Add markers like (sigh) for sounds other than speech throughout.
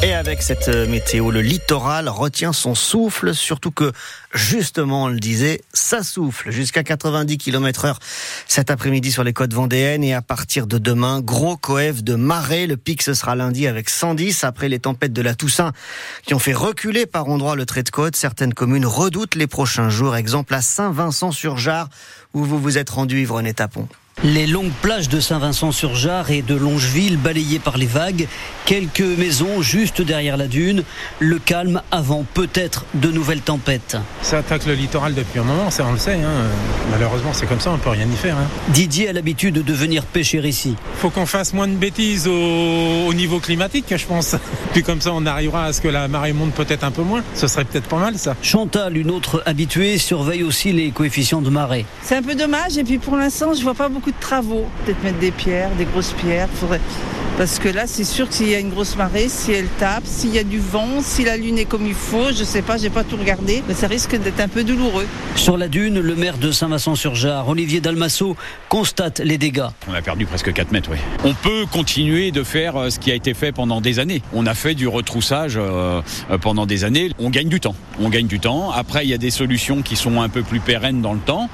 Et avec cette euh, météo, le littoral retient son souffle, surtout que, justement, on le disait, ça souffle jusqu'à 90 km heure cet après-midi sur les côtes vendéennes et à partir de demain, gros coef de marée. Le pic, ce sera lundi avec 110 après les tempêtes de la Toussaint qui ont fait reculer par endroits le trait de côte. Certaines communes redoutent les prochains jours. Exemple à Saint-Vincent-sur-Jard où vous vous êtes rendu, Yvonne Tapon. Les longues plages de Saint-Vincent-sur-Jard et de Longeville balayées par les vagues, quelques maisons juste derrière la dune, le calme avant peut-être de nouvelles tempêtes. Ça attaque le littoral depuis un moment, ça on le sait. Hein. Malheureusement c'est comme ça, on peut rien y faire. Hein. Didier a l'habitude de venir pêcher ici. Faut qu'on fasse moins de bêtises au, niveau climatique, je pense. (laughs) Puis comme ça on arrivera à ce que la marée monte peut-être un peu moins. Ce serait peut-être pas mal ça. Chantal, une autre habituée, surveille aussi les coefficients de marée. C'est un peu dommage et puis pour l'instant je vois pas beaucoup de travaux. Peut-être mettre des pierres, des grosses pierres. Faudrait... Parce que là, c'est sûr que s'il y a une grosse marée, si elle tape, s'il y a du vent, si la lune est comme il faut, je sais pas, j'ai pas tout regardé, mais ça risque d'être un peu douloureux. Sur la dune, le maire de Saint-Vincent-sur-Jard, Olivier Dalmasso, constate les dégâts. On a perdu presque 4 mètres, oui. On peut continuer de faire euh, ce qui a été fait pendant des années. On a fait du retroussage euh, euh, pendant des années. On gagne du temps. On gagne du temps. Après, il y a des solutions qui sont un peu plus pérennes dans le temps,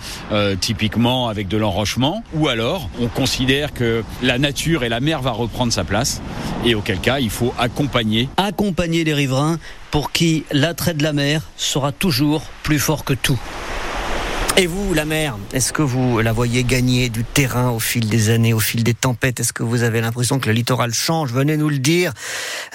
typiquement avec de l'enrochement, ou alors on considère que la nature et la mer va reprendre sa place et auquel cas il faut accompagner. Accompagner les riverains pour qui l'attrait de la mer sera toujours plus fort que tout. Et vous, la mer, est-ce que vous la voyez gagner du terrain au fil des années, au fil des tempêtes? Est-ce que vous avez l'impression que le littoral change? Venez nous le dire.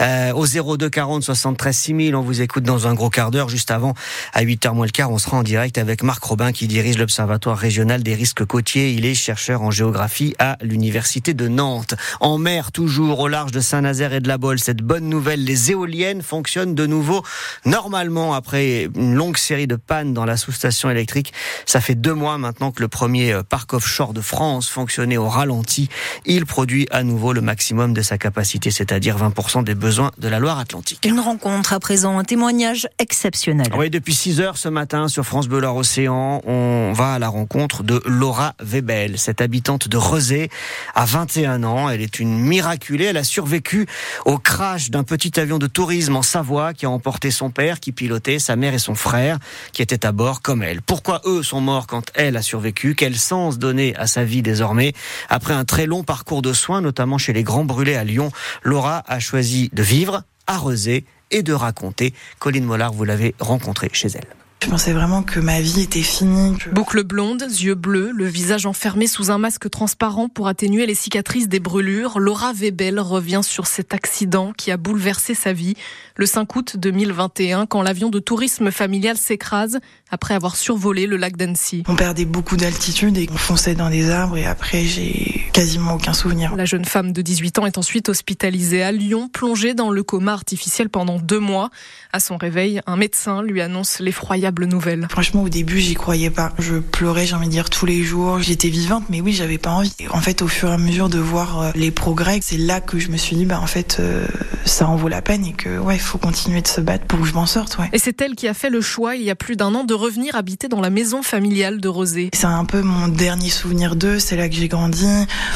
Euh, au 02 40 73 6000, on vous écoute dans un gros quart d'heure. Juste avant, à 8h moins le quart, on sera en direct avec Marc Robin qui dirige l'Observatoire régional des risques côtiers. Il est chercheur en géographie à l'Université de Nantes. En mer, toujours au large de Saint-Nazaire et de la Bolle, cette bonne nouvelle, les éoliennes fonctionnent de nouveau normalement après une longue série de pannes dans la sous-station électrique. Ça fait deux mois maintenant que le premier euh, parc offshore de France fonctionnait au ralenti. Il produit à nouveau le maximum de sa capacité, c'est-à-dire 20% des besoins de la Loire-Atlantique. Une rencontre à présent, un témoignage exceptionnel. Oui, depuis 6 heures ce matin sur France Bleu Océan, on va à la rencontre de Laura Webel, cette habitante de Rezé, à 21 ans. Elle est une miraculée. Elle a survécu au crash d'un petit avion de tourisme en Savoie qui a emporté son père, qui pilotait, sa mère et son frère, qui étaient à bord comme elle. Pourquoi eux sont mort quand elle a survécu. Quel sens donner à sa vie désormais Après un très long parcours de soins, notamment chez les grands brûlés à Lyon, Laura a choisi de vivre, arroser et de raconter. Colline Mollard, vous l'avez rencontrée chez elle. Je pensais vraiment que ma vie était finie. Boucle blonde, yeux bleus, le visage enfermé sous un masque transparent pour atténuer les cicatrices des brûlures, Laura Webel revient sur cet accident qui a bouleversé sa vie le 5 août 2021 quand l'avion de tourisme familial s'écrase après avoir survolé le lac d'Annecy. On perdait beaucoup d'altitude et on fonçait dans des arbres et après j'ai quasiment aucun souvenir. La jeune femme de 18 ans est ensuite hospitalisée à Lyon, plongée dans le coma artificiel pendant deux mois. À son réveil, un médecin lui annonce l'effroyable nouvelle. Franchement, au début, j'y croyais pas. Je pleurais, j'ai envie de dire, tous les jours. J'étais vivante, mais oui, j'avais pas envie. En fait, au fur et à mesure de voir euh, les progrès, c'est là que je me suis dit, bah en fait, euh, ça en vaut la peine et que ouais, il faut continuer de se battre pour que je m'en sorte. Ouais. Et c'est elle qui a fait le choix, il y a plus d'un an, de revenir habiter dans la maison familiale de Rosé. C'est un peu mon dernier souvenir d'eux. C'est là que j'ai grandi.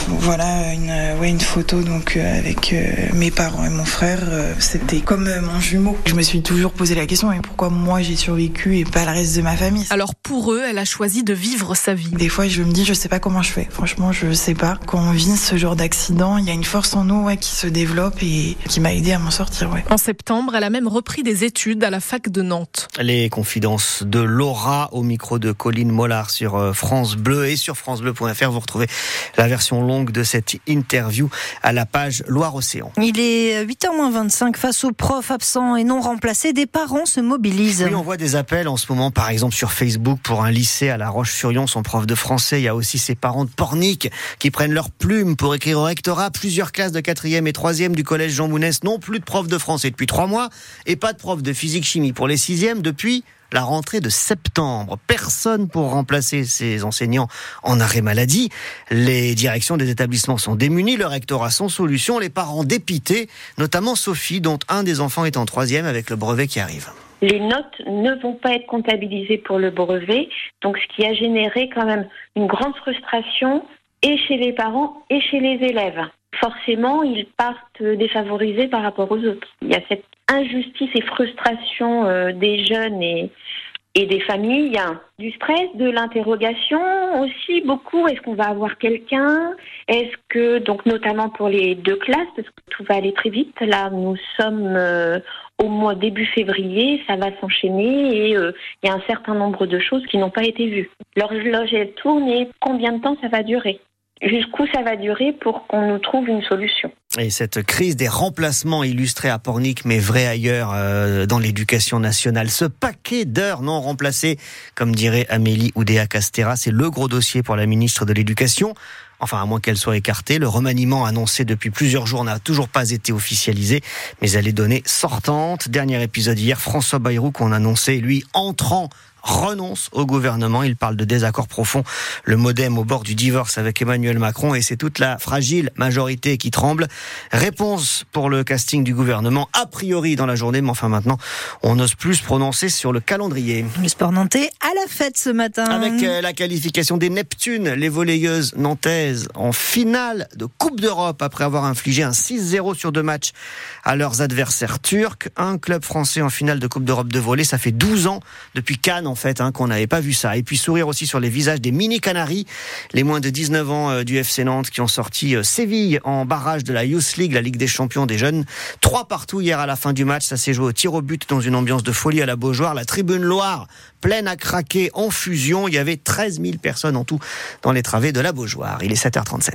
Voilà une ouais une photo donc euh, avec mes parents et mon frère. C'était comme mon jumeau. Je me suis toujours posé la question, mais pourquoi moi j'ai survécu et pas le reste de ma famille? Alors pour eux, elle a choisi de vivre sa vie. Des fois, je me dis, je sais pas comment je fais. Franchement, je sais pas. Quand on vit ce genre d'accident, il y a une force en nous ouais, qui se développe et qui m'a aidé à m'en sortir. Ouais. En septembre, elle a même repris des études à la fac de Nantes. Les confidences de Laura au micro de Colline Mollard sur euh, France Bleu et sur francebleu.fr. Vous retrouvez la version longue de cette interview à la page Loire-Océan. Il est 8h25 face aux profs absents et non remplacés. Des parents se mobilisent. Oui, on voit des appels en ce moment, par exemple sur Facebook, pour un lycée à La Roche-sur-Yon, son prof de français. Il y a aussi ses parents de Pornic qui prennent leurs plumes pour écrire au rectorat. Plusieurs classes de 4e et 3e du collège Jean Mounès n'ont plus de prof de français depuis trois mois et pas de prof de physique-chimie pour les 6e depuis la rentrée de septembre. Personne pour remplacer ces enseignants en arrêt maladie. Les directions des établissements sont démunies, le rectorat sans solution, les parents dépités, notamment Sophie, dont un des enfants est en troisième avec le brevet qui arrive les notes ne vont pas être comptabilisées pour le brevet, donc ce qui a généré quand même une grande frustration et chez les parents et chez les élèves. Forcément, ils partent défavorisés par rapport aux autres. Il y a cette injustice et frustration euh, des jeunes et, et des familles, du stress, de l'interrogation aussi beaucoup. Est-ce qu'on va avoir quelqu'un? Est-ce que, donc notamment pour les deux classes, parce que tout va aller très vite. Là, nous sommes euh, au mois début février, ça va s'enchaîner et euh, il y a un certain nombre de choses qui n'ont pas été vues. L'horloge elle tourne et combien de temps ça va durer? Jusqu'où ça va durer pour qu'on nous trouve une solution et cette crise des remplacements illustrée à Pornic, mais vrai ailleurs euh, dans l'éducation nationale, ce paquet d'heures non remplacées, comme dirait Amélie Oudéa Castera, c'est le gros dossier pour la ministre de l'Éducation. Enfin, à moins qu'elle soit écartée, le remaniement annoncé depuis plusieurs jours n'a toujours pas été officialisé, mais elle est donnée sortante. Dernier épisode hier, François Bayrou qu'on annonçait, lui, entrant renonce au gouvernement. Il parle de désaccord profond. Le modem au bord du divorce avec Emmanuel Macron et c'est toute la fragile majorité qui tremble. Réponse pour le casting du gouvernement a priori dans la journée, mais enfin maintenant on n'ose plus se prononcer sur le calendrier. Le sport nantais à la fête ce matin. Avec euh, la qualification des Neptunes, les volleyeuses nantaises en finale de Coupe d'Europe après avoir infligé un 6-0 sur deux matchs à leurs adversaires turcs. Un club français en finale de Coupe d'Europe de volley, ça fait 12 ans depuis Cannes en fait, hein, qu'on n'avait pas vu ça. Et puis sourire aussi sur les visages des mini Canaries, les moins de 19 ans euh, du FC Nantes qui ont sorti euh, Séville en barrage de la Youth League, la Ligue des champions des jeunes. Trois partout hier à la fin du match. Ça s'est joué au tir au but dans une ambiance de folie à la Beaujoire. La tribune Loire pleine à craquer en fusion. Il y avait 13 000 personnes en tout dans les travées de la Beaujoire. Il est 7h37.